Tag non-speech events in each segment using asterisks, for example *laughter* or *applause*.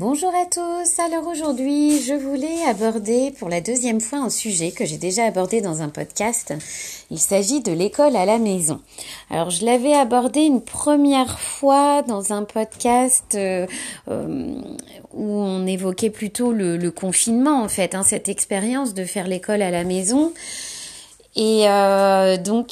Bonjour à tous. Alors aujourd'hui, je voulais aborder pour la deuxième fois un sujet que j'ai déjà abordé dans un podcast. Il s'agit de l'école à la maison. Alors je l'avais abordé une première fois dans un podcast euh, euh, où on évoquait plutôt le, confinement en fait, hein, cette expérience de faire l'école à la maison. Et euh, donc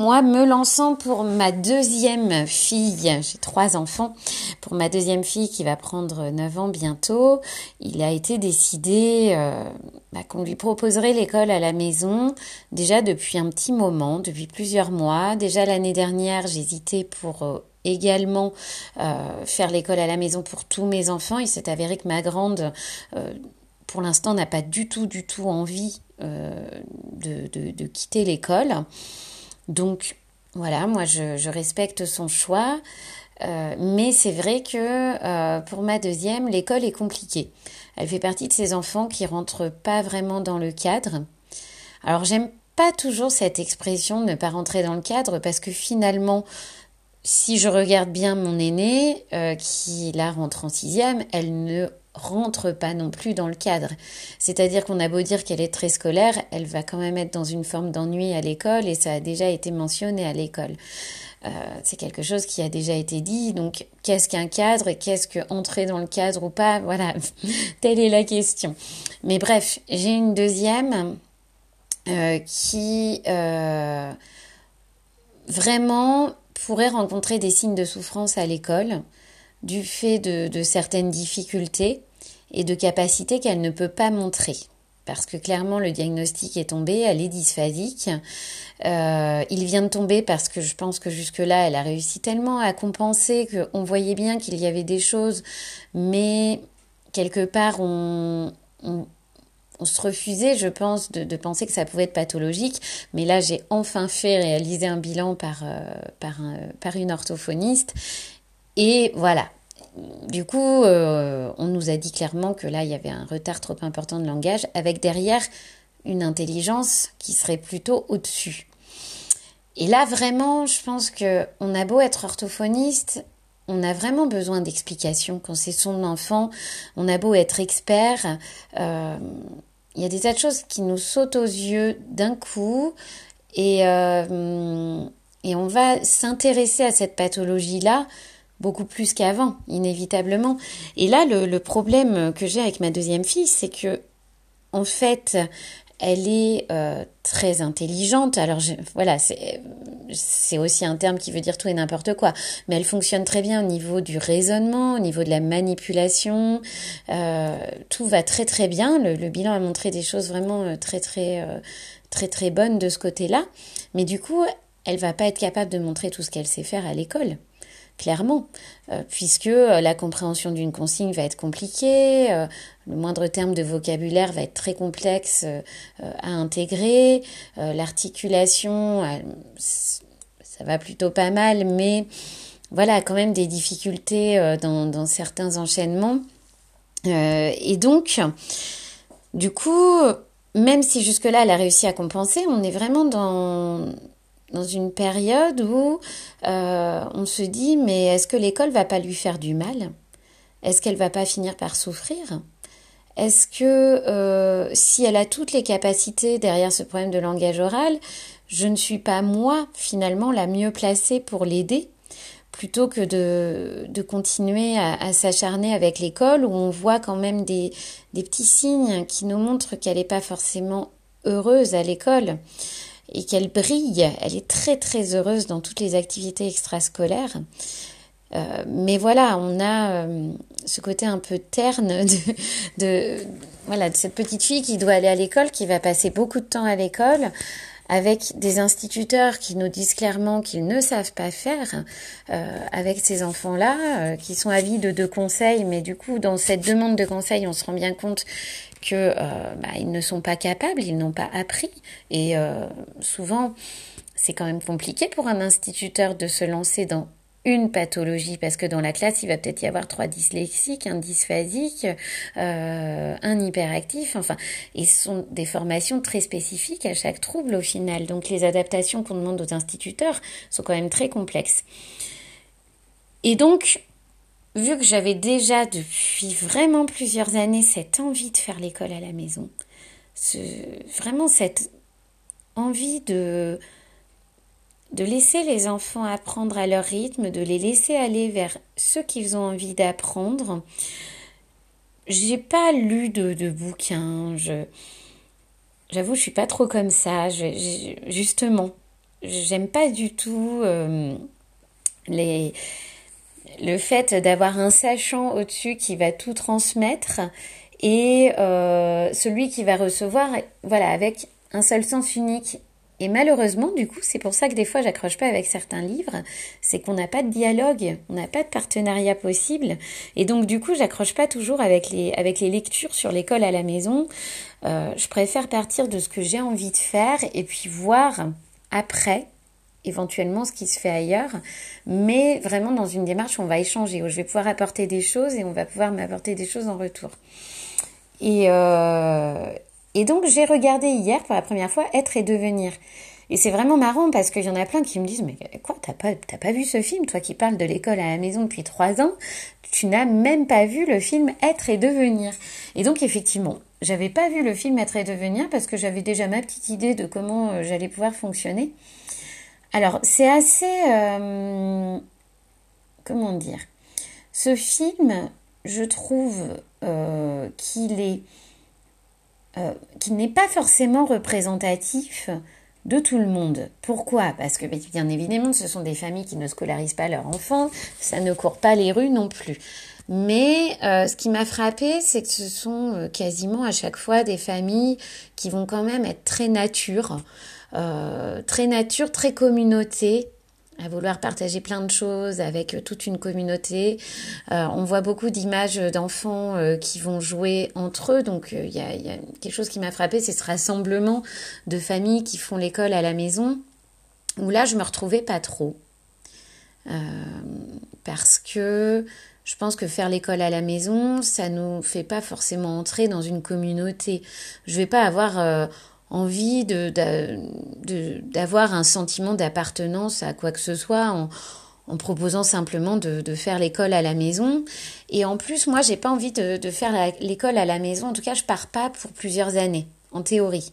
moi, me lançant pour ma deuxième fille, j'ai trois enfants, pour ma deuxième fille qui va prendre 9 ans bientôt, il a été décidé euh, bah, qu'on lui proposerait l'école à la maison déjà depuis un petit moment, depuis plusieurs mois. Déjà l'année dernière, j'hésitais pour euh, également euh, faire l'école à la maison pour tous mes enfants. Il s'est avéré que ma grande pour l'instant n'a pas du tout, du tout envie de, de, quitter l'école. Donc voilà, moi je, respecte son choix, euh, mais c'est vrai que euh, pour ma deuxième, l'école est compliquée. Elle fait partie de ces enfants qui rentrent pas vraiment dans le cadre. Alors j'aime pas toujours cette expression ne pas rentrer dans le cadre parce que finalement, si je regarde bien mon aînée, euh, qui là rentre en sixième, elle ne rentre pas non plus dans le cadre. C'est-à-dire qu'on a beau dire qu'elle est très scolaire, elle va quand même être dans une forme d'ennui à l'école et ça a déjà été mentionné à l'école. Euh, c'est quelque chose qui a déjà été dit. Donc, qu'est-ce qu'un cadre qu'est-ce que entrer dans le cadre ou pas? Voilà, *laughs* telle est la question. Mais bref, j'ai une deuxième euh, qui euh, vraiment pourrait rencontrer des signes de souffrance à l'école du fait de, certaines difficultés et de capacités qu'elle ne peut pas montrer. Parce que clairement, le diagnostic est tombé, elle est dysphasique. Euh, il vient de tomber parce que je pense que jusque-là, elle a réussi tellement à compenser qu'on voyait bien qu'il y avait des choses, mais quelque part, on, se refusait, je pense, de, penser que ça pouvait être pathologique. Mais là, j'ai enfin fait réaliser un bilan par, euh, par, par une orthophoniste et voilà. Du coup, euh, on nous a dit clairement que là, il y avait un retard trop important de langage, avec derrière une intelligence qui serait plutôt au-dessus. Et là, vraiment, je pense que on a beau être orthophoniste, on a vraiment besoin d'explications quand c'est son enfant. On a beau être expert, euh, il y a des tas de choses qui nous sautent aux yeux d'un coup et, euh, et on va s'intéresser à cette pathologie-là beaucoup plus qu'avant, inévitablement. Et là, le, problème que j'ai avec ma deuxième fille, c'est que, en fait, elle est euh, très intelligente. Alors voilà, c'est aussi un terme qui veut dire tout et n'importe quoi. Mais elle fonctionne très bien au niveau du raisonnement, au niveau de la manipulation. Euh, tout va très très bien. Le, bilan a montré des choses vraiment euh, très très très très bonnes de ce côté-là. Mais du coup, elle va pas être capable de montrer tout ce qu'elle sait faire à l'école clairement, euh, puisque euh, la compréhension d'une consigne va être compliquée, euh, le moindre terme de vocabulaire va être très complexe à intégrer, l'articulation, ça va plutôt pas mal, mais voilà, quand même des difficultés dans, dans, certains enchaînements. et donc, du coup, même si jusque-là elle a réussi à compenser, on est vraiment dans dans une période où euh, on se dit mais est-ce que l'école va pas lui faire du mal? Est-ce qu'elle va pas finir par souffrir? Est-ce que euh, si elle a toutes les capacités derrière ce problème de langage oral, je ne suis pas moi finalement la mieux placée pour l'aider? Plutôt que de, continuer à, s'acharner avec l'école où on voit quand même des petits signes qui nous montrent qu'elle n'est pas forcément heureuse à l'école et qu'elle brille. Elle est très très heureuse dans toutes les activités extrascolaires. Euh, mais voilà, on a euh, ce côté un peu terne de, de, cette petite fille qui doit aller à l'école, qui va passer beaucoup de temps à l'école, avec des instituteurs qui nous disent clairement qu'ils ne savent pas faire euh, avec ces enfants-là, euh, qui sont avides de conseils, mais du coup, dans cette demande de conseils, on se rend bien compte que euh, bah, ne sont pas capables, ils n'ont pas appris, et souvent, c'est quand même compliqué pour un instituteur de se lancer dans une pathologie, parce que dans la classe, il va peut-être y avoir trois dyslexiques, un dysphasique, euh, un hyperactif, enfin, ce sont des formations très spécifiques à chaque trouble au final. Donc les adaptations qu'on demande aux instituteurs sont quand même très complexes. Et donc, vu que j'avais déjà depuis vraiment plusieurs années cette envie de faire l'école à la maison, vraiment cette envie de, de laisser les enfants apprendre à leur rythme, de les laisser aller vers ce qu'ils ont envie d'apprendre. J'ai pas lu de, de bouquins, je, j'avoue, je suis pas trop comme ça, justement. J'aime pas du tout euh, les, le fait d'avoir un sachant au-dessus qui va tout transmettre et euh, celui qui va recevoir, voilà, avec un seul sens unique. Et malheureusement, du coup, c'est pour ça que des fois j'accroche pas avec certains livres, c'est qu'on n'a pas de dialogue, on n'a pas de partenariat possible, et donc du coup, j'accroche pas toujours avec les avec les lectures sur l'école à la maison. Euh, je préfère partir de ce que j'ai envie de faire et puis voir après éventuellement ce qui se fait ailleurs, mais vraiment dans une démarche où on va échanger, où je vais pouvoir apporter des choses et on va pouvoir m'apporter des choses en retour. Et, euh, et donc j'ai regardé hier pour la première fois Être et devenir. Et c'est vraiment marrant parce qu'il y en a plein qui me disent mais quoi t'as pas pas vu ce film toi qui parles de l'école à la maison depuis trois ans tu n'as même pas vu le film Être et devenir. Et donc effectivement j'avais pas vu le film Être et devenir parce que j'avais déjà ma petite idée de comment euh, j'allais pouvoir fonctionner. Alors, c'est assez... Euh, comment dire? Ce film, je trouve euh, qu'il est... Euh, qu'il n'est pas forcément représentatif de tout le monde. Pourquoi? Parce que bien évidemment, ce sont des familles qui ne scolarisent pas leurs enfants, ça ne court pas les rues non plus. Mais ce qui m'a frappé, c'est que ce sont quasiment à chaque fois des familles qui vont quand même être très nature. Euh, très nature, très communauté, à vouloir partager plein de choses avec toute une communauté. Euh, on voit beaucoup d'images d'enfants euh, qui vont jouer entre eux. Donc il y, a, quelque chose qui m'a frappé, c'est ce rassemblement de familles qui font l'école à la maison. Où là, je me retrouvais pas trop. parce que je pense que faire l'école à la maison, ça nous fait pas forcément entrer dans une communauté. Je vais pas avoir envie d'avoir un sentiment d'appartenance à quoi que ce soit en, proposant simplement de, faire l'école à la maison. Et en plus, moi, j'ai pas envie de, de faire l'école à la maison. En tout cas, je pars pas pour plusieurs années, en théorie.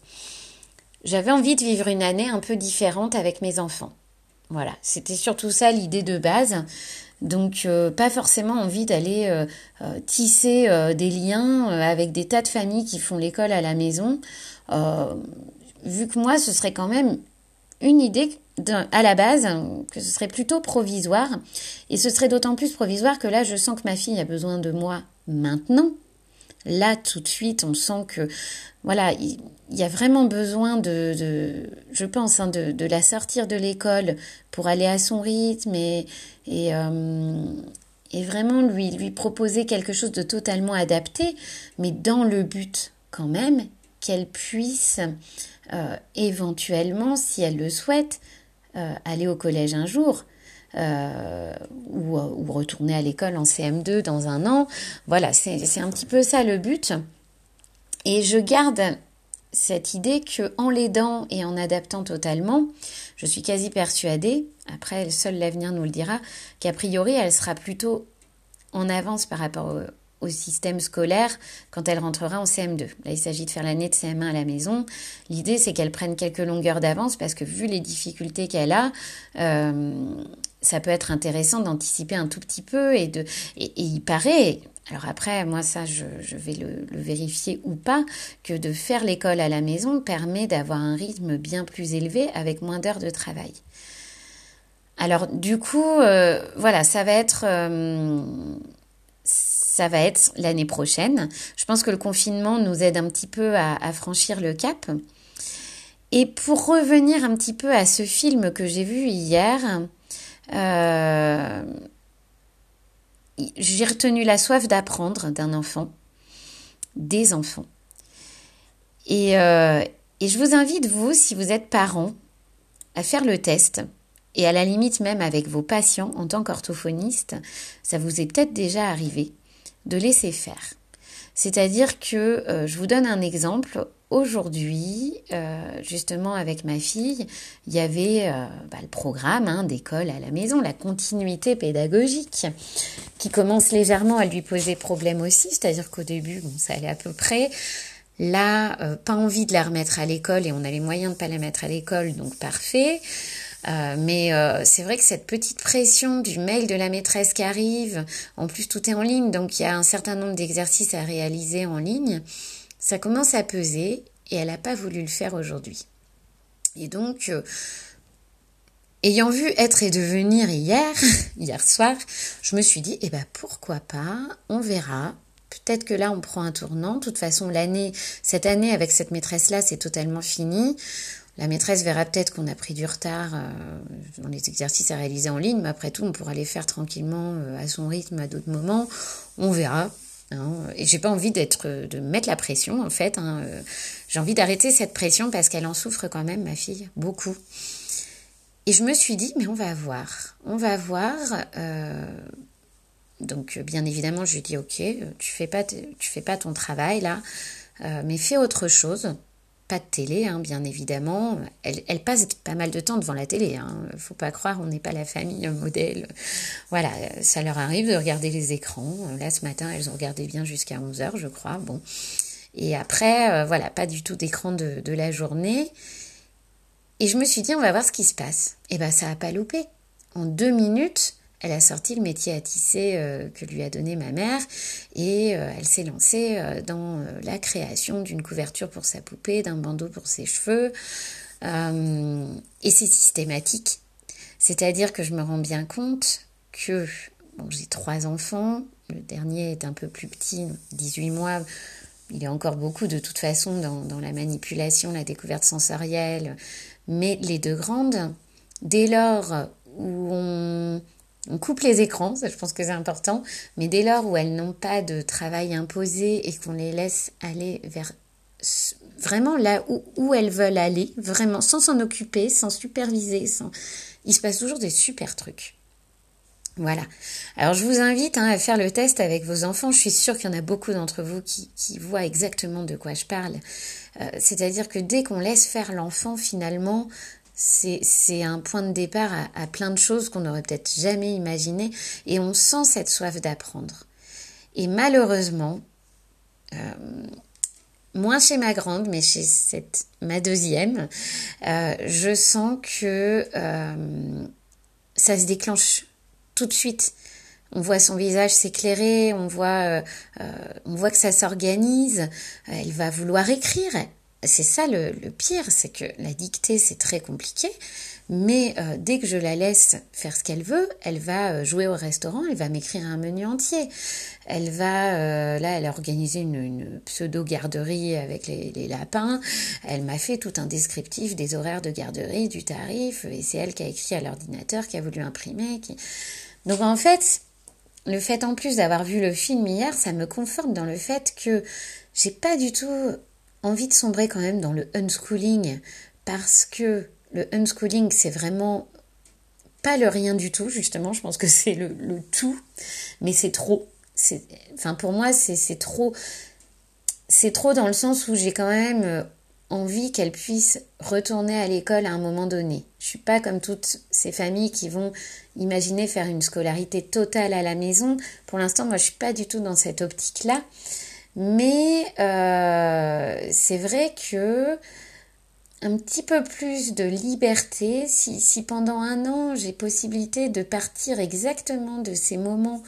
J'avais envie de vivre une année un peu différente avec mes enfants. Voilà, c'était surtout ça l'idée de base. Donc euh, pas forcément envie d'aller euh, euh, tisser des liens avec des tas de familles qui font l'école à la maison. Vu que moi, ce serait quand même une idée à la base que ce serait plutôt provisoire. Et ce serait d'autant plus provisoire que là, je sens que ma fille a besoin de moi maintenant. Là, tout de suite, on sent que voilà, il, y a vraiment besoin de, je pense, hein, de, la sortir de l'école pour aller à son rythme et, et, euh, et vraiment lui, lui proposer quelque chose de totalement adapté, mais dans le but quand même qu'elle puisse euh, éventuellement, si elle le souhaite, euh, aller au collège un jour. ou, ou, retourner à l'école en CM2 dans un an. Voilà, c'est un petit peu ça le but. Et je garde cette idée que en l'aidant et en adaptant totalement, je suis quasi persuadée, après seul l'avenir nous le dira, qu'a priori elle sera plutôt en avance par rapport au, système scolaire quand elle rentrera en CM2. Là, il s'agit de faire l'année de CM1 à la maison. L'idée, c'est qu'elle prenne quelques longueurs d'avance parce que vu les difficultés qu'elle a, euh, ça peut être intéressant d'anticiper un tout petit peu et de et il paraît alors après, moi ça, je, vais le, vérifier ou pas, que de faire l'école à la maison permet d'avoir un rythme bien plus élevé avec moins d'heures de travail. Alors du coup, euh, voilà, ça va être... Euh, ça va être l'année prochaine. Je pense que le confinement nous aide un petit peu à, franchir le cap. Et pour revenir un petit peu à ce film que j'ai vu hier, euh, j'ai retenu la soif d'apprendre d'un enfant, des enfants. Et, euh, et je vous invite, vous, si vous êtes parent, à faire le test. Et à la limite même avec vos patients en tant qu'orthophoniste, ça vous est peut-être déjà arrivé de laisser faire. C'est-à-dire que, euh, je vous donne un exemple, aujourd'hui, euh, justement avec ma fille, il y avait euh, bah, le programme hein, d'école à la maison, la continuité pédagogique, qui commence légèrement à lui poser problème aussi, c'est-à-dire qu'au début, bon, ça allait à peu près. Là, pas envie de la remettre à l'école et on a les moyens de pas la mettre à l'école, donc parfait. Mais c'est vrai que cette petite pression du mail de la maîtresse qui arrive, en plus tout est en ligne, donc il y a un certain nombre d'exercices à réaliser en ligne. Ça commence à peser et elle n'a pas voulu le faire aujourd'hui. Et donc, euh, ayant vu être et devenir hier, *laughs* hier soir, je me suis dit, eh ben pourquoi pas, on verra. Peut-être que là, on prend un tournant. De toute façon, l'année, cette année avec cette maîtresse-là, c'est totalement fini. La maîtresse verra peut-être qu'on a pris du retard euh, dans les exercices à réaliser en ligne, mais après tout, on pourra les faire tranquillement euh, à son rythme à d'autres moments. On verra. Hein, et j'ai pas envie d'être, de mettre la pression en fait. Hein, euh, j'ai envie d'arrêter cette pression parce qu'elle en souffre quand même, ma fille, beaucoup. Et je me suis dit, mais on va voir, on va voir. Euh, donc bien évidemment, je lui ai dit, ok, tu fais pas, fais pas ton travail là, euh, mais fais autre chose pas de télé, hein, bien évidemment. Elle, elle, passe pas mal de temps devant la télé. Hein. Faut pas croire, on n'est pas la famille modèle. Voilà, ça leur arrive de regarder les écrans. Là, ce matin, elles ont regardé bien jusqu'à 11h, je crois. Bon. Et après, euh, voilà, pas du tout d'écran de, de, la journée. Et je me suis dit, on va voir ce qui se passe. Et eh ben, ça a pas loupé. En deux minutes, elle a sorti le métier à tisser euh, que lui a donné ma mère et euh, elle s'est lancée euh, dans la création d'une couverture pour sa poupée, d'un bandeau pour ses cheveux. et c'est systématique. C'est-à-dire que je me rends bien compte que j'ai trois enfants, le dernier est un peu plus petit, 18 mois. Il a encore beaucoup de toute façon dans, dans la manipulation, la découverte sensorielle. Mais les deux grandes, dès lors où on on coupe les écrans, ça je pense que c'est important, mais dès lors où elles n'ont pas de travail imposé et qu'on les laisse aller vers vraiment là où, elles veulent aller, vraiment sans s'en occuper, sans superviser, sans... il se passe toujours des super trucs. Voilà. Alors je vous invite hein, à faire le test avec vos enfants. Je suis sûre qu'il y en a beaucoup d'entre vous qui, voient exactement de quoi je parle. Euh, c'est-à-dire que dès qu'on laisse faire l'enfant, finalement, c'est un point de départ à, plein de choses qu'on n'aurait peut-être jamais imaginé et on sent cette soif d'apprendre. Et malheureusement, euh, moins chez ma grande, mais chez cette, ma deuxième, euh, je sens que euh, ça se déclenche tout de suite. On voit son visage s'éclairer, on voit, on voit que ça s'organise. Elle va vouloir écrire, c'est ça le, pire, c'est que la dictée, c'est très compliqué, mais euh, dès que je la laisse faire ce qu'elle veut, elle va euh, jouer au restaurant, elle va m'écrire un menu entier. Elle va, euh, là, elle a organisé une, pseudo-garderie avec les, lapins. Elle m'a fait tout un descriptif des horaires de garderie, du tarif, et c'est elle qui a écrit à l'ordinateur, qui a voulu imprimer. Donc en fait, le fait en plus d'avoir vu le film hier, ça me conforte dans le fait que j'ai pas du tout envie de sombrer quand même dans le unschooling parce que le unschooling, c'est vraiment pas le rien du tout, justement. Je pense que c'est le, tout, mais c'est trop. Enfin, pour moi, c'est trop. C'est trop dans le sens où j'ai quand même euh, envie qu'elle puisse retourner à l'école à un moment donné. Je suis pas comme toutes ces familles qui vont imaginer faire une scolarité totale à la maison. Pour l'instant, moi, je suis pas du tout dans cette optique-là. Mais euh, c'est vrai que un petit peu plus de liberté, si, si pendant un an j'ai possibilité de partir exactement de ces moments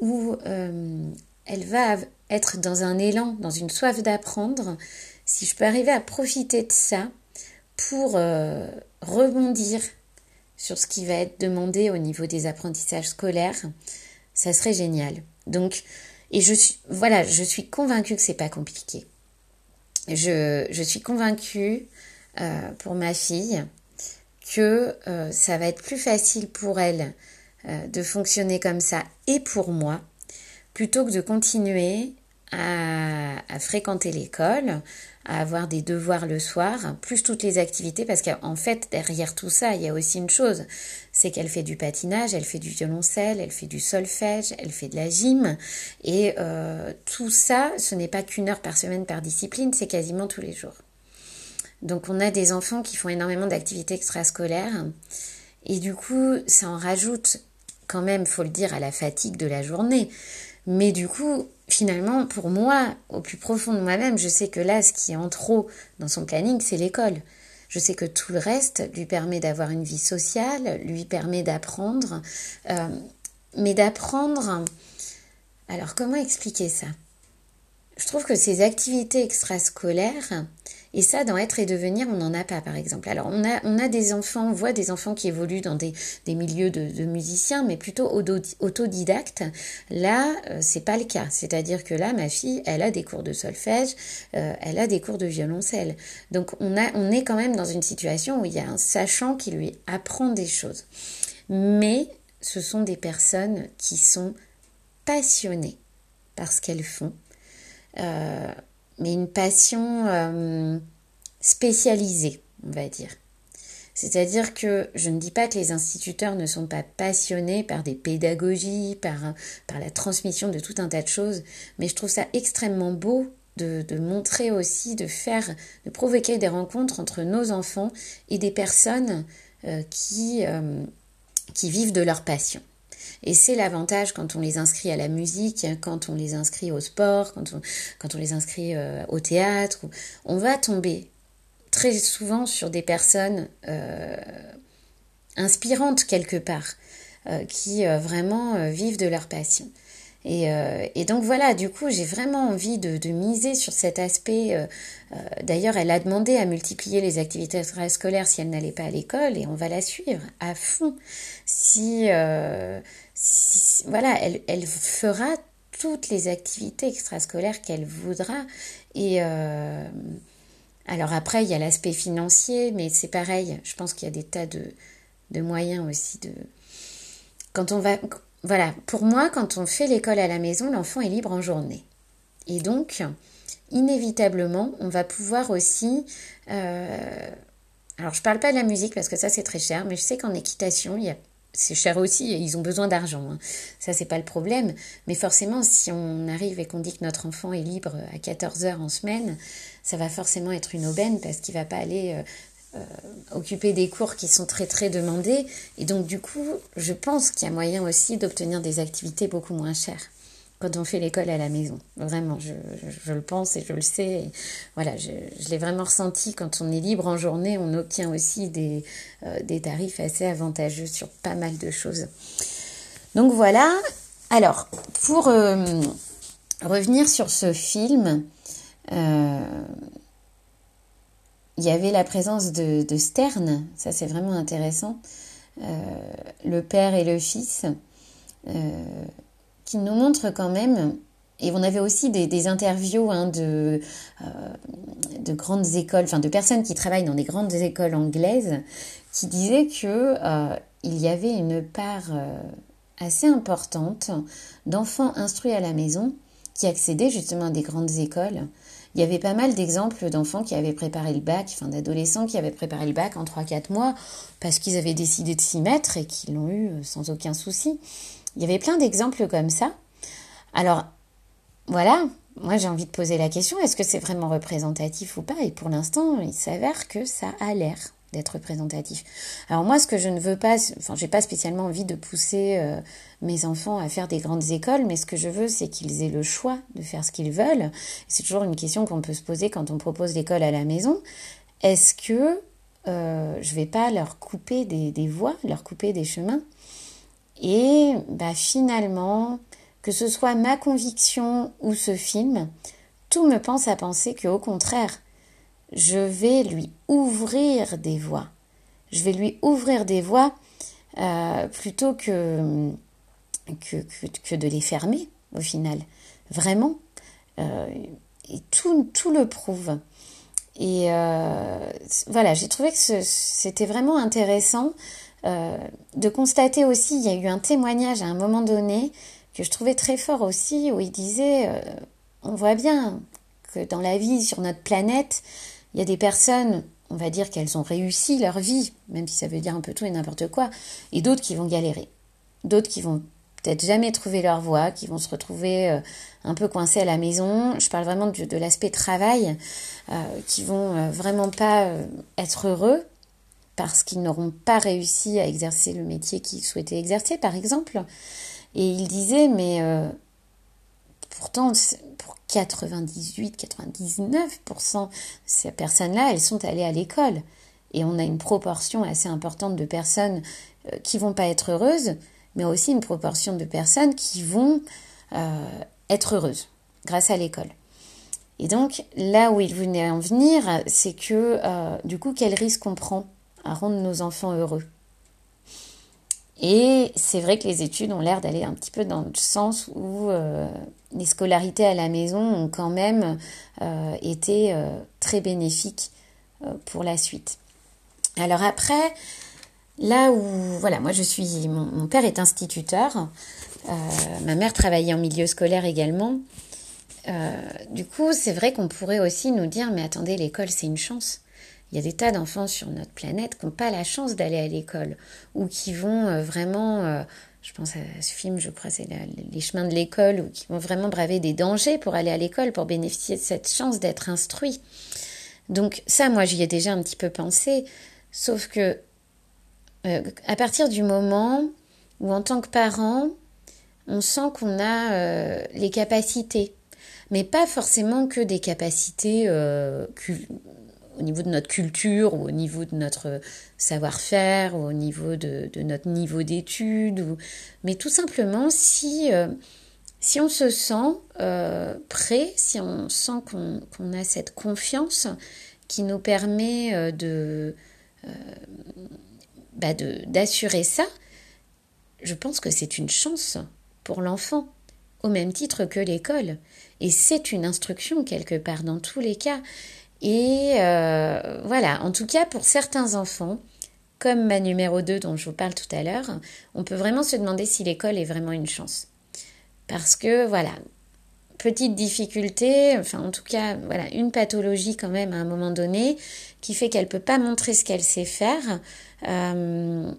où euh, elle va être dans un élan, dans une soif d'apprendre, si je peux arriver à profiter de ça pour euh, rebondir sur ce qui va être demandé au niveau des apprentissages scolaires, ça serait génial. Donc, et je suis, voilà, je suis convaincue que c'est pas compliqué. Je, suis convaincue euh, pour ma fille que euh, ça va être plus facile pour elle euh, de fonctionner comme ça et pour moi plutôt que de continuer à, fréquenter l'école, à avoir des devoirs le soir, plus toutes les activités, parce qu'en fait, derrière tout ça, il y a aussi une chose, c'est qu'elle fait du patinage, elle fait du violoncelle, elle fait du solfège, elle fait de la gym, et euh, tout ça, ce n'est pas qu'une heure par semaine par discipline, c'est quasiment tous les jours. Donc on a des enfants qui font énormément d'activités extrascolaires, et du coup, ça en rajoute quand même, faut le dire, à la fatigue de la journée. Mais du coup, finalement, pour moi, au plus profond de moi-même, je sais que là, ce qui est en trop dans son planning, c'est l'école. Je sais que tout le reste lui permet d'avoir une vie sociale, lui permet d'apprendre. Euh, mais d'apprendre... Alors, comment expliquer ça? Je trouve que ces activités extrascolaires, et ça, dans être et devenir, on n'en a pas, par exemple. Alors, on a, on a des enfants, on voit des enfants qui évoluent dans des, des milieux de, musiciens, mais plutôt autodidactes. Là, euh, c'est pas le cas. C'est-à-dire que là, ma fille, elle a des cours de solfège, euh, elle a des cours de violoncelle. Donc, on, a, on est quand même dans une situation où il y a un sachant qui lui apprend des choses. Mais ce sont des personnes qui sont passionnées par ce qu'elles font. Euh, mais une passion euh, spécialisée, on va dire. C'est-à-dire que je ne dis pas que les instituteurs ne sont pas passionnés par des pédagogies, par, la transmission de tout un tas de choses, mais je trouve ça extrêmement beau de, montrer aussi, de faire, de provoquer des rencontres entre nos enfants et des personnes euh, euh, qui vivent de leur passion. Et c'est l'avantage quand on les inscrit à la musique, quand on les inscrit au sport, quand on, les inscrit euh, au théâtre. On va tomber très souvent sur des personnes euh, inspirantes quelque part, euh, qui vraiment vivent de leur passion. Et, et, donc voilà, du coup, j'ai vraiment envie de, de, miser sur cet aspect. D'ailleurs, elle a demandé à multiplier les activités scolaires si elle n'allait pas à l'école, et on va la suivre à fond. Si voilà, elle, fera toutes les activités extrascolaires qu'elle voudra. Et euh, alors après, il y a l'aspect financier, mais c'est pareil. Je pense qu'il y a des tas de, moyens aussi de. Quand on va. Voilà, pour moi, quand on fait l'école à la maison, l'enfant est libre en journée. Et donc, inévitablement, on va pouvoir aussi. Euh, alors, je ne parle pas de la musique parce que ça, c'est très cher, mais je sais qu'en équitation, c'est cher aussi ils ont besoin d'argent. Hein. Ça, c'est pas le problème. Mais forcément, si on arrive et qu'on dit que notre enfant est libre à 14 heures en semaine, ça va forcément être une aubaine parce qu'il va pas aller euh, occuper des cours qui sont très très demandés. Et donc, du coup, je pense qu'il y a moyen aussi d'obtenir des activités beaucoup moins chères quand on fait l'école à la maison. Vraiment, je, le pense et je le sais. voilà, je, l'ai vraiment ressenti. Quand on est libre en journée, on obtient aussi des, euh, tarifs assez avantageux sur pas mal de choses. Donc voilà. Alors, pour euh, revenir sur ce film, il y avait la présence de, Stern. Ça, c'est vraiment intéressant. le père et le fils qui nous montre quand même, et on avait aussi des, interviews hein, de, euh, de grandes écoles, enfin de personnes qui travaillent dans des grandes écoles anglaises, qui disaient que euh, il y avait une part euh, assez importante d'enfants instruits à la maison qui accédaient justement à des grandes écoles. Il y avait pas mal d'exemples d'enfants qui avaient préparé le bac, enfin d'adolescents qui avaient préparé le bac en 3-4 mois parce qu'ils avaient décidé de s'y mettre et qu'ils l'ont eu sans aucun souci. Il y avait plein d'exemples comme ça. Alors, voilà, moi j'ai envie de poser la question, est-ce que c'est vraiment représentatif ou pas? Et pour l'instant, il s'avère que ça a l'air d'être représentatif. Alors moi, ce que je ne veux pas, enfin, j'ai pas spécialement envie de pousser euh, mes enfants à faire des grandes écoles, mais ce que je veux, c'est qu'ils aient le choix de faire ce qu'ils veulent. C'est toujours une question qu'on peut se poser quand on propose l'école à la maison. Est-ce que euh, je vais pas leur couper des, des voies, leur couper des chemins? Et bah, finalement, que ce soit ma conviction ou ce film, tout me pense à penser qu'au contraire, je vais lui ouvrir des voies. Je vais lui ouvrir des voies euh, plutôt que, que, que, de les fermer au final. Vraiment. Euh, et tout, tout le prouve. Et euh, voilà, j'ai trouvé que c'était vraiment intéressant de constater aussi, il y a eu un témoignage à un moment donné que je trouvais très fort aussi, où il disait, on voit bien que dans la vie sur notre planète, il y a des personnes, on va dire qu'elles ont réussi leur vie, même si ça veut dire un peu tout et n'importe quoi, et d'autres qui vont galérer. D'autres qui vont peut-être jamais trouver leur voie, qui vont se retrouver euh, un peu coincés à la maison. Je parle vraiment de, l'aspect travail, euh, qui vont euh, vraiment pas être heureux parce qu'ils n'auront pas réussi à exercer le métier qu'ils souhaitaient exercer, par exemple. Et il disait, mais pourtant, pour 98-99%, ces personnes-là, elles sont allées à l'école. Et on a une proportion assez importante de personnes qui vont pas être heureuses, mais aussi une proportion de personnes qui vont euh, être heureuses grâce à l'école. Et donc là où il venait en venir, c'est que euh, du coup, quel risque on prend à rendre nos enfants heureux? Et c'est vrai que les études ont l'air d'aller un petit peu dans le sens où euh, les scolarités à la maison ont quand même été très bénéfiques pour la suite. Alors après, Là où, voilà, moi je suis, mon, père est instituteur, euh, ma mère travaillait en milieu scolaire également. Euh, du coup, c'est vrai qu'on pourrait aussi nous dire, mais attendez, l'école c'est une chance. Il y a des tas d'enfants sur notre planète qui n'ont pas la chance d'aller à l'école ou qui vont euh, vraiment, je pense à ce film, je crois, c'est Les chemins de l'école, ou qui vont vraiment braver des dangers pour aller à l'école, pour bénéficier de cette chance d'être instruit. Donc ça, moi, j'y ai déjà un petit peu pensé, sauf que euh, à partir du moment où en tant que parent, on sent qu'on a euh, les capacités, mais pas forcément que des capacités euh, au niveau de notre culture ou au niveau de notre savoir-faire ou au niveau de, notre niveau d'études, mais tout simplement si, si on se sent prêt, si on sent qu'on a cette confiance qui nous permet de bah, d'assurer ça, je pense que c'est une chance pour l'enfant, au même titre que l'école. Et c'est une instruction quelque part dans tous les cas. Et euh, voilà, en tout cas pour certains enfants, comme ma numéro 2 dont je vous parle tout à l'heure, on peut vraiment se demander si l'école est vraiment une chance. Parce que voilà, petite difficulté, enfin en tout cas, voilà, une pathologie quand même à un moment donné qui fait qu'elle peut pas montrer ce qu'elle sait faire. Euh,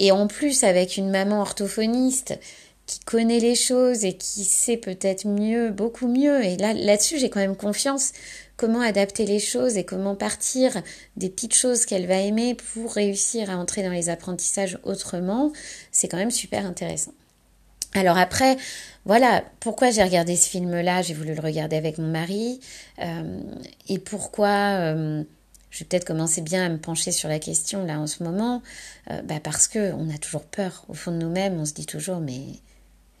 et en plus, avec une maman orthophoniste qui connaît les choses et qui sait peut-être mieux, beaucoup mieux. Et là, là-dessus, j'ai quand même confiance. Comment adapter les choses et comment partir des petites choses qu'elle va aimer pour réussir à entrer dans les apprentissages autrement, c'est quand même super intéressant. Alors après, voilà, pourquoi j'ai regardé ce film-là, j'ai voulu le regarder avec mon mari, euh, et pourquoi euh, je vais peut-être commencer bien à me pencher sur la question là en ce moment, euh, bah parce que on a toujours peur au fond de nous-mêmes, on se dit toujours mais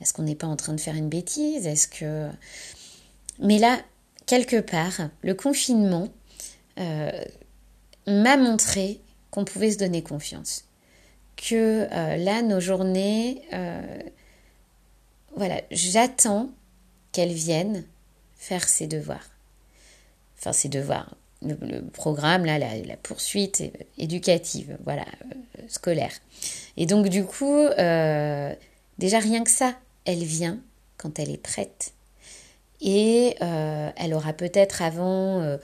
est-ce qu'on n'est pas en train de faire une bêtise? Est-ce que mais là quelque part le confinement euh, m'a montré qu'on pouvait se donner confiance, que euh, là nos journées, voilà, j'attends qu'elles viennent faire ses devoirs, enfin ses devoirs le, programme, là, la, poursuite éducative, voilà, euh, scolaire. Et donc, du coup, euh, déjà rien que ça, elle vient quand elle est prête. Et euh, elle aura peut-être avant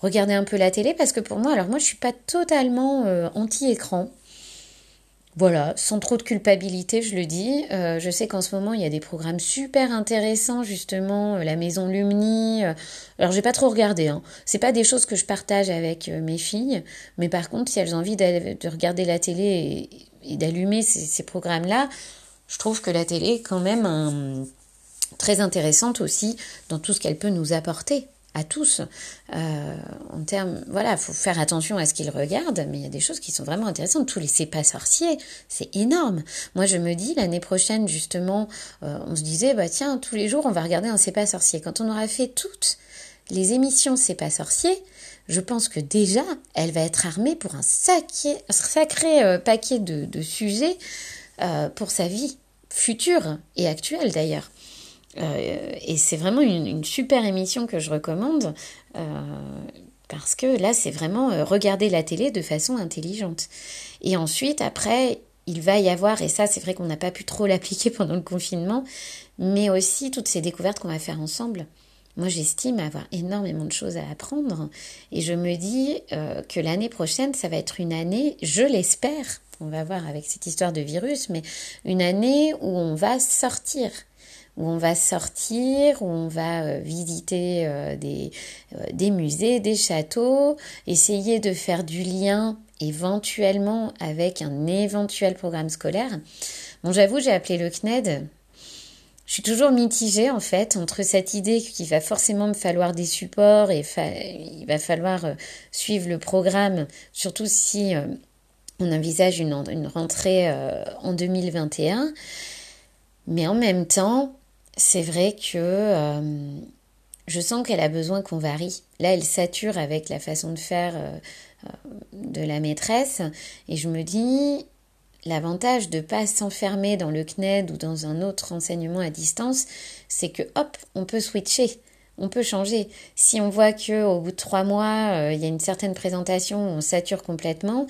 regardé un peu la télé, parce que pour moi, alors moi, je suis pas totalement anti-écran. Voilà, sans trop de culpabilité, je le dis. Euh, je sais qu'en ce moment, il y a des programmes super intéressants, justement, euh, la Maison Lumni. Euh. alors, j'ai pas trop regardé. Hein. C'est pas des choses que je partage avec mes filles, mais par contre, si elles ont envie de, regarder la télé et, d'allumer ces, programmes-là, je trouve que la télé est quand même très intéressante aussi dans tout ce qu'elle peut nous apporter à tous. Euh, en termes, voilà, faut faire attention à ce qu'ils regardent, mais il y a des choses qui sont vraiment intéressantes. Tous les c'est pas sorciers, c'est énorme. Moi, je me dis l'année prochaine, justement, euh, on se disait, bah tiens, tous les jours, on va regarder un c'est pas sorcier. Quand on aura fait toutes les émissions c'est pas sorcier, je pense que déjà, elle va être armée pour un sacré, euh, paquet de, de sujets pour sa vie future et actuelle d'ailleurs. Euh, et c'est vraiment une, super émission que je recommande euh, parce que là, c'est vraiment euh, regarder la télé de façon intelligente. Et ensuite, après, il va y avoir, et ça c'est vrai qu'on n'a pas pu trop *laughs* l'appliquer pendant le confinement, mais aussi toutes ces découvertes qu'on va faire ensemble. Moi, j'estime avoir énormément de choses à apprendre et je me dis que l'année prochaine, ça va être une année, je l'espère, on va voir avec cette histoire de virus, mais une année où on va sortir, où on va sortir, où on va euh, visiter euh, des, des musées, des châteaux, essayer de faire du lien éventuellement avec un éventuel programme scolaire. Bon, j'avoue, j'ai appelé le CNED je suis toujours mitigée en fait entre cette idée qu'il va forcément me falloir des supports et il va falloir euh, suivre le programme, surtout si euh, on envisage une, rentrée euh, en 2021. Mais en même temps, c'est vrai que je sens qu'elle a besoin qu'on varie. Là, elle sature avec la façon de faire de la maîtresse et je me dis, L'avantage de ne pas s'enfermer dans le CNED ou dans un autre enseignement à distance, c'est que hop, on peut switcher, on peut changer. Si on voit que au bout de trois mois, euh, il y a une certaine présentation où on sature complètement,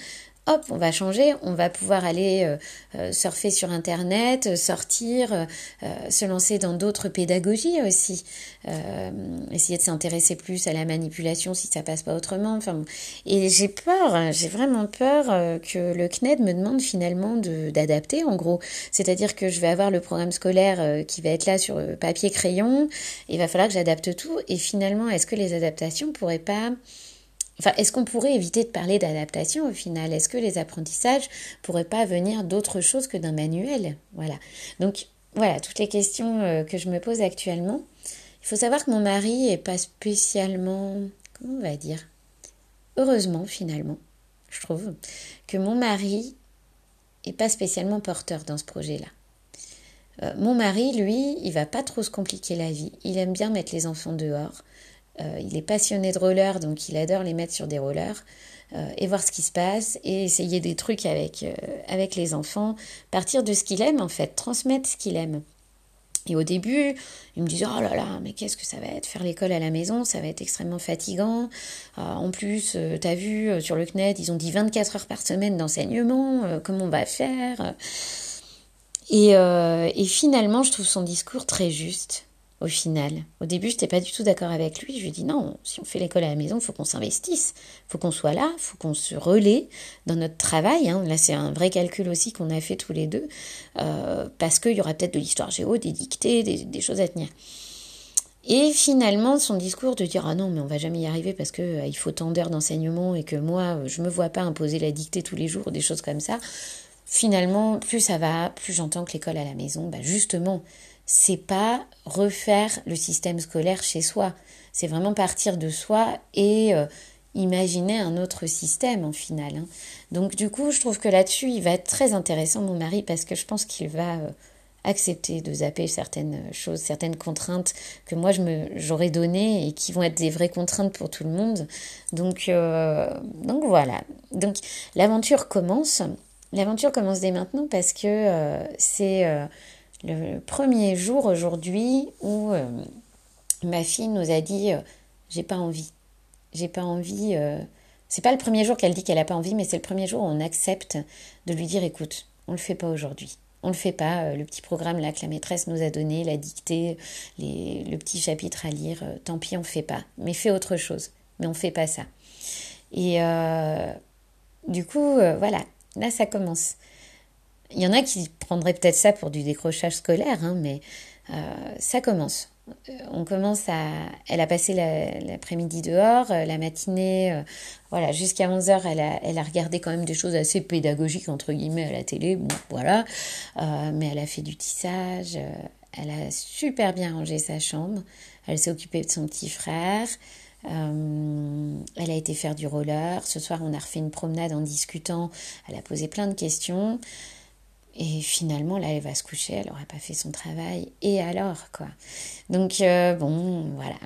hop, on va changer, on va pouvoir aller euh, euh, surfer sur Internet, sortir, euh, se lancer dans d'autres pédagogies aussi, essayer de s'intéresser plus à la manipulation si ça passe pas autrement. Enfin, et j'ai peur, hein, j'ai vraiment peur que le CNED me demande finalement d'adapter, en gros. C'est-à-dire que je vais avoir le programme scolaire qui va être là sur papier crayon, il va falloir que j'adapte tout, et finalement, est-ce que les adaptations pourraient pas Enfin, est-ce qu'on pourrait éviter de parler d'adaptation au final? Est-ce que les apprentissages pourraient pas venir d'autre chose que d'un manuel? Voilà. Donc, voilà, toutes les questions euh, que je me pose actuellement. Il faut savoir que mon mari est pas spécialement, comment on va dire, heureusement finalement, je trouve, que mon mari est pas spécialement porteur dans ce projet-là. Euh, mon mari, lui, il va pas trop se compliquer la vie. Il aime bien mettre les enfants dehors. Euh, il est passionné de roller, donc il adore les mettre sur des rollers euh, et voir ce qui se passe et essayer des trucs avec, euh, avec les enfants, partir de ce qu'il aime en fait, transmettre ce qu'il aime. Et au début, il me disait, oh là là, mais qu'est-ce que ça va être? Faire l'école à la maison, ça va être extrêmement fatigant. en plus, t'as vu, sur le CNED, ils ont dit 24 heures par semaine d'enseignement, comment on va faire? Et finalement, je trouve son discours très juste au final. Au début, je n'étais pas du tout d'accord avec lui. Je lui ai dit non, si on fait l'école à la maison, il faut qu'on s'investisse, il faut qu'on soit là, il faut qu'on se relaie dans notre travail. Hein. Là, c'est un vrai calcul aussi qu'on a fait tous les deux, euh, parce qu'il y aura peut-être de l'histoire géo, des dictées, des, choses à tenir. Et finalement, son discours de dire ah non mais on va jamais y arriver parce que euh, il faut tant d'heures d'enseignement et que moi je me vois pas imposer la dictée tous les jours, des choses comme ça. Finalement, plus ça va, plus j'entends que l'école à la maison, bah justement, c'est pas refaire le système scolaire chez soi. C'est vraiment partir de soi et euh, imaginer un autre système en final. Hein. Donc du coup, je trouve que là-dessus, il va être très intéressant, mon mari, parce que je pense qu'il va euh, accepter de zapper certaines choses, certaines contraintes que moi je me j'aurais données et qui vont être des vraies contraintes pour tout le monde. Donc euh, donc voilà. Donc l'aventure commence. L'aventure commence dès maintenant parce que c'est le premier jour aujourd'hui où euh, ma fille nous a dit euh, j'ai pas envie. J'ai pas envie. Euh, c'est pas le premier jour qu'elle dit qu'elle a pas envie, mais c'est le premier jour où on accepte de lui dire écoute, on le fait pas aujourd'hui. On le fait pas. Le petit programme là que la maîtresse nous a donné, la dictée, le petit chapitre à lire, tant pis, on fait pas. Mais fais autre chose. Mais on fait pas ça. Et du coup, voilà, là ça commence. Il y en a qui prendraient peut-être ça pour du décrochage scolaire, hein, mais euh, ça commence. Euh, on commence à. Elle a passé l'après-midi dehors, euh, la matinée, voilà, jusqu'à 11h, elle a, elle a regardé quand même des choses assez pédagogiques, entre guillemets, à la télé, voilà. mais elle a fait du tissage, elle a super bien rangé sa chambre, elle s'est occupée de son petit frère. elle a été faire du roller. Ce soir, on a refait une promenade en discutant. Elle a posé plein de questions. Et finalement, là, elle va se coucher, elle n'aurait pas fait son travail. Et alors, quoi? Donc, euh, bon, voilà.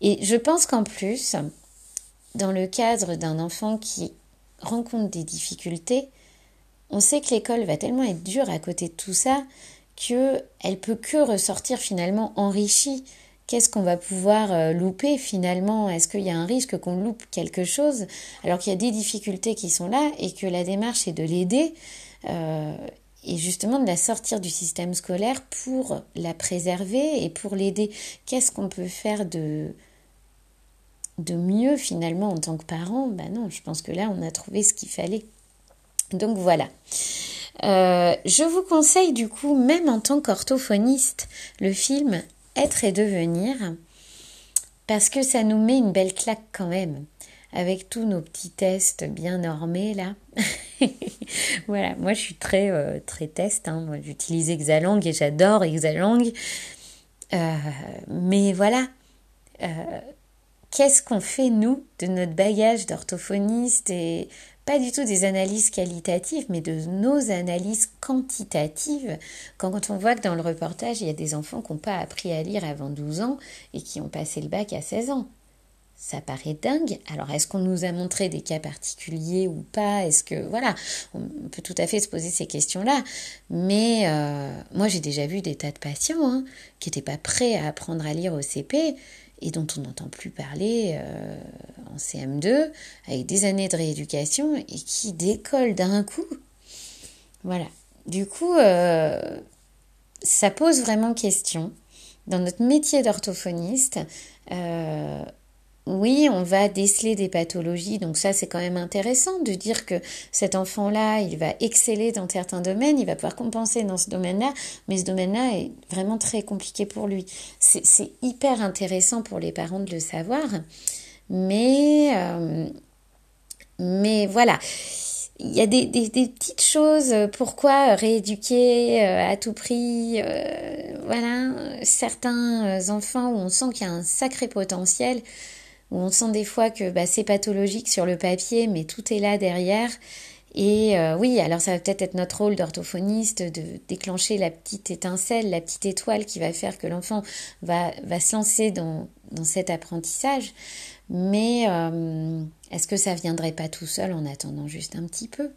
Et je pense qu'en plus, dans le cadre d'un enfant qui rencontre des difficultés, on sait que l'école va tellement être dure à côté de tout ça qu'elle peut que ressortir finalement enrichie qu'est-ce qu'on va pouvoir euh, louper finalement? Est-ce qu'il y a un risque qu'on loupe quelque chose? Alors qu'il y a des difficultés qui sont là et que la démarche est de l'aider et justement de la sortir du système scolaire pour la préserver et pour l'aider Qu'est-ce qu'on peut faire de, de mieux finalement en tant que parent? Ben non, je pense que là on a trouvé ce qu'il fallait. Donc voilà. Euh, je vous conseille du coup, même en tant qu'orthophoniste, le film Être et devenir, parce que ça nous met une belle claque quand même, avec tous nos petits tests bien normés là. *laughs* *laughs* voilà, moi je suis très, euh, très test, hein. j'utilise Exalang et j'adore Exalang. Euh, mais voilà, qu'est-ce qu'on fait nous de notre bagage d'orthophoniste et pas du tout des analyses qualitatives, mais de nos analyses quantitatives? Quand on voit que dans le reportage, il y a des enfants qui n'ont pas appris à lire avant 12 ans et qui ont passé le bac à 16 ans. Ça paraît dingue. Alors, est-ce qu'on nous a montré des cas particuliers ou pas? Est-ce que, voilà, on peut tout à fait se poser ces questions-là. Mais euh, moi, j'ai déjà vu des tas de patients hein, qui n'étaient pas prêts à apprendre à lire au CP et dont on n'entend plus parler euh, en CM2, avec des années de rééducation, et qui décollent d'un coup. Voilà. Du coup, euh, ça pose vraiment question. Dans notre métier d'orthophoniste, oui, on va déceler des pathologies, donc ça c'est quand même intéressant de dire que cet enfant-là, il va exceller dans certains domaines, il va pouvoir compenser dans ce domaine-là, mais ce domaine-là est vraiment très compliqué pour lui. C'est hyper intéressant pour les parents de le savoir, mais, euh, mais voilà. Il y a des, petites choses, pourquoi rééduquer euh, à tout prix, euh, voilà, certains enfants où on sent qu'il y a un sacré potentiel, où on sent des fois que bah, c'est pathologique sur le papier, mais tout est là derrière. Et euh, oui, alors ça va peut-être être notre rôle d'orthophoniste de déclencher la petite étincelle, la petite étoile qui va faire que l'enfant va, va se lancer dans, cet apprentissage. Mais euh, est-ce que ça viendrait pas tout seul en attendant juste un petit peu?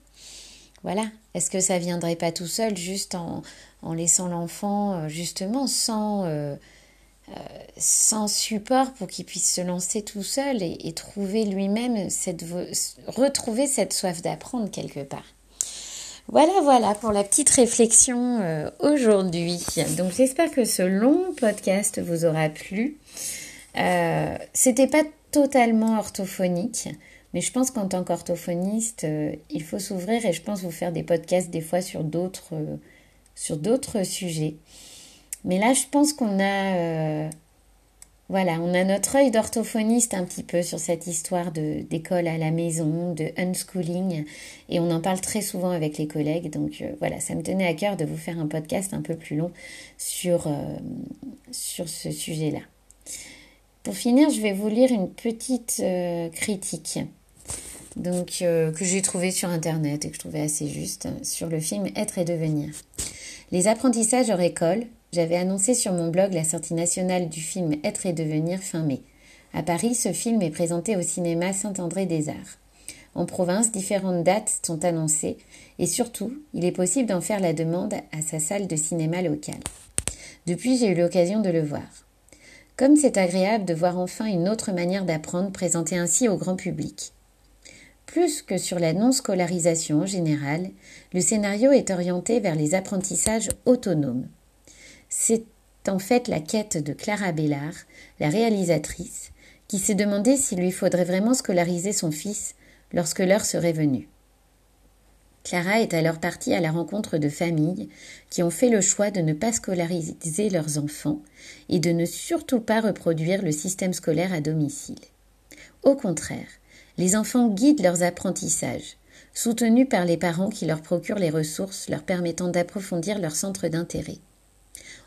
Voilà. Est-ce que ça viendrait pas tout seul juste en, en laissant l'enfant euh, justement sans sans support pour qu'il puisse se lancer tout seul et, trouver lui-même cette retrouver cette soif d'apprendre quelque part. Voilà, voilà pour la petite réflexion euh, aujourd'hui. Donc j'espère que ce long podcast vous aura plu. Euh, C'était pas totalement orthophonique, mais je pense qu'en tant qu'orthophoniste, euh, il faut s'ouvrir et je pense vous faire des podcasts des fois sur d'autres sur d'autres sujets. Mais là, je pense qu'on a, euh, voilà, on a notre œil d'orthophoniste un petit peu sur cette histoire de d'école à la maison, de unschooling, et on en parle très souvent avec les collègues. Donc euh, voilà, ça me tenait à cœur de vous faire un podcast un peu plus long sur euh, sur ce sujet-là. Pour finir, je vais vous lire une petite critique. Donc, que j'ai trouvée sur internet et que je trouvais assez juste sur le film Être et devenir. Les apprentissages hors école, j'avais annoncé sur mon blog la sortie nationale du film Être et devenir fin mai. À Paris, ce film est présenté au cinéma Saint-André des Arts. En province, différentes dates sont annoncées et surtout, il est possible d'en faire la demande à sa salle de cinéma locale. Depuis, j'ai eu l'occasion de le voir. Comme c'est agréable de voir enfin une autre manière d'apprendre présentée ainsi au grand public. Plus que sur la non-scolarisation en général, le scénario est orienté vers les apprentissages autonomes. C'est en fait la quête de Clara Bellard, la réalisatrice, qui s'est demandé s'il lui faudrait vraiment scolariser son fils lorsque l'heure serait venue. Clara est alors partie à la rencontre de familles qui ont fait le choix de ne pas scolariser leurs enfants et de ne surtout pas reproduire le système scolaire à domicile. Au contraire, les enfants guident leurs apprentissages, soutenus par les parents qui leur procurent les ressources leur permettant d'approfondir leur centre d'intérêt.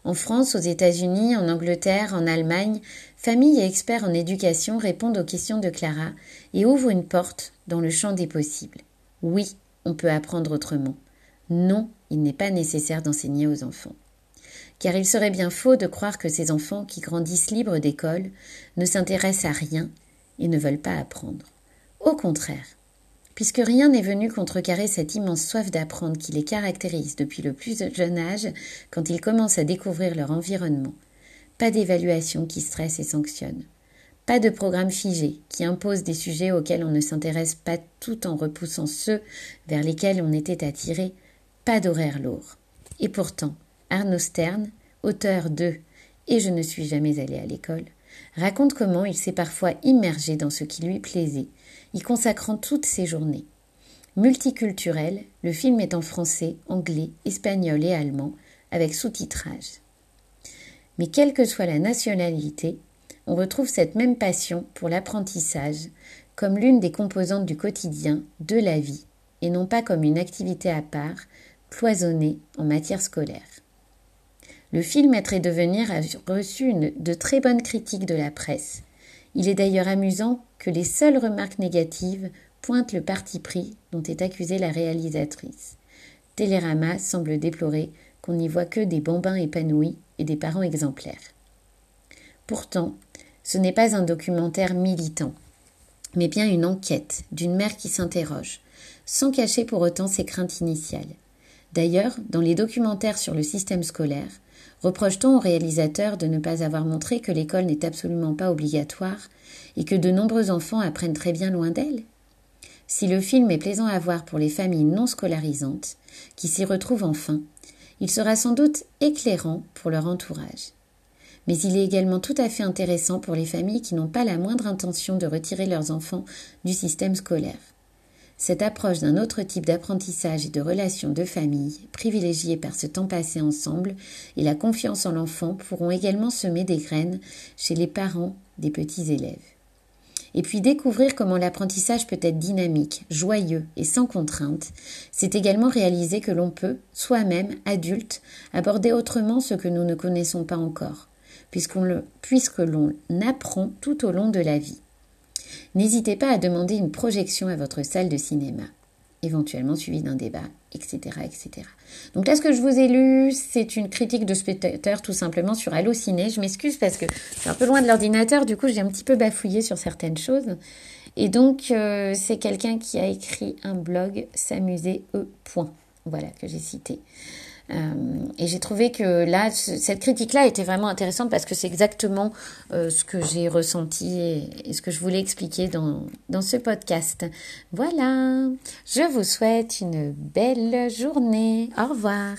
En France, aux États-Unis, en Angleterre, en Allemagne, familles et experts en éducation répondent aux questions de Clara et ouvrent une porte dans le champ des possibles. Oui, on peut apprendre autrement. Non, il n'est pas nécessaire d'enseigner aux enfants. Car il serait bien faux de croire que ces enfants qui grandissent libres d'école ne s'intéressent à rien et ne veulent pas apprendre. Au contraire, puisque rien n'est venu contrecarrer cette immense soif d'apprendre qui les caractérise depuis le plus jeune âge quand ils commencent à découvrir leur environnement. pas d'évaluation qui stresse et sanctionne. Pas de programme figé qui impose des sujets auxquels on ne s'intéresse pas tout en repoussant ceux vers lesquels on était attiré. Pas d'horaire lourd. Et pourtant, Arnaud Stern, auteur de Et je ne suis jamais allé à l'école, raconte comment il s'est parfois immergé dans ce qui lui plaisait, y consacrant toutes ses journées. Multiculturel, le film est en français, anglais, espagnol et allemand, avec sous-titrage. Mais quelle que soit la nationalité, on retrouve cette même passion pour l'apprentissage comme l'une des composantes du quotidien, de la vie, et non pas comme une activité à part, cloisonnée en matière scolaire. Le film Être et devenir a reçu une, de très bonnes critiques de la presse. Il est d'ailleurs amusant que les seules remarques négatives pointent le parti pris dont est accusée la réalisatrice. Télérama semble déplorer qu'on n'y voit que des bambins épanouis et des parents exemplaires. Pourtant, ce n'est pas un documentaire militant, mais bien une enquête d'une mère qui s'interroge, sans cacher pour autant ses craintes initiales. D'ailleurs, dans les documentaires sur le système scolaire, reproche-t-on aux réalisateurs de ne pas avoir montré que l'école n'est absolument pas obligatoire et que de nombreux enfants apprennent très bien loin d'elle? Si le film est plaisant à voir pour les familles non scolarisantes, qui s'y retrouvent enfin, il sera sans doute éclairant pour leur entourage mais il est également tout à fait intéressant pour les familles qui n'ont pas la moindre intention de retirer leurs enfants du système scolaire. Cette approche d'un autre type d'apprentissage et de relation de famille, privilégiée par ce temps passé ensemble, et la confiance en l'enfant pourront également semer des graines chez les parents des petits élèves. Et puis découvrir comment l'apprentissage peut être dynamique, joyeux et sans contrainte, c'est également réaliser que l'on peut, soi-même, adulte, aborder autrement ce que nous ne connaissons pas encore, puisque l'on apprend tout au long de la vie. N'hésitez pas à demander une projection à votre salle de cinéma, éventuellement suivie d'un débat, etc., etc. Donc là, ce que je vous ai lu, c'est une critique de spectateur tout simplement sur Allociné. Je m'excuse parce que c'est un peu loin de l'ordinateur, du coup j'ai un petit peu bafouillé sur certaines choses. Et donc, euh, c'est quelqu'un qui a écrit un blog, s'amuser e. Voilà, que j'ai cité. Euh, et j'ai trouvé que là, cette critique-là était vraiment intéressante parce que c'est exactement euh, ce que j'ai ressenti et, ce que je voulais expliquer dans, dans ce podcast. Voilà, je vous souhaite une belle journée. Au revoir.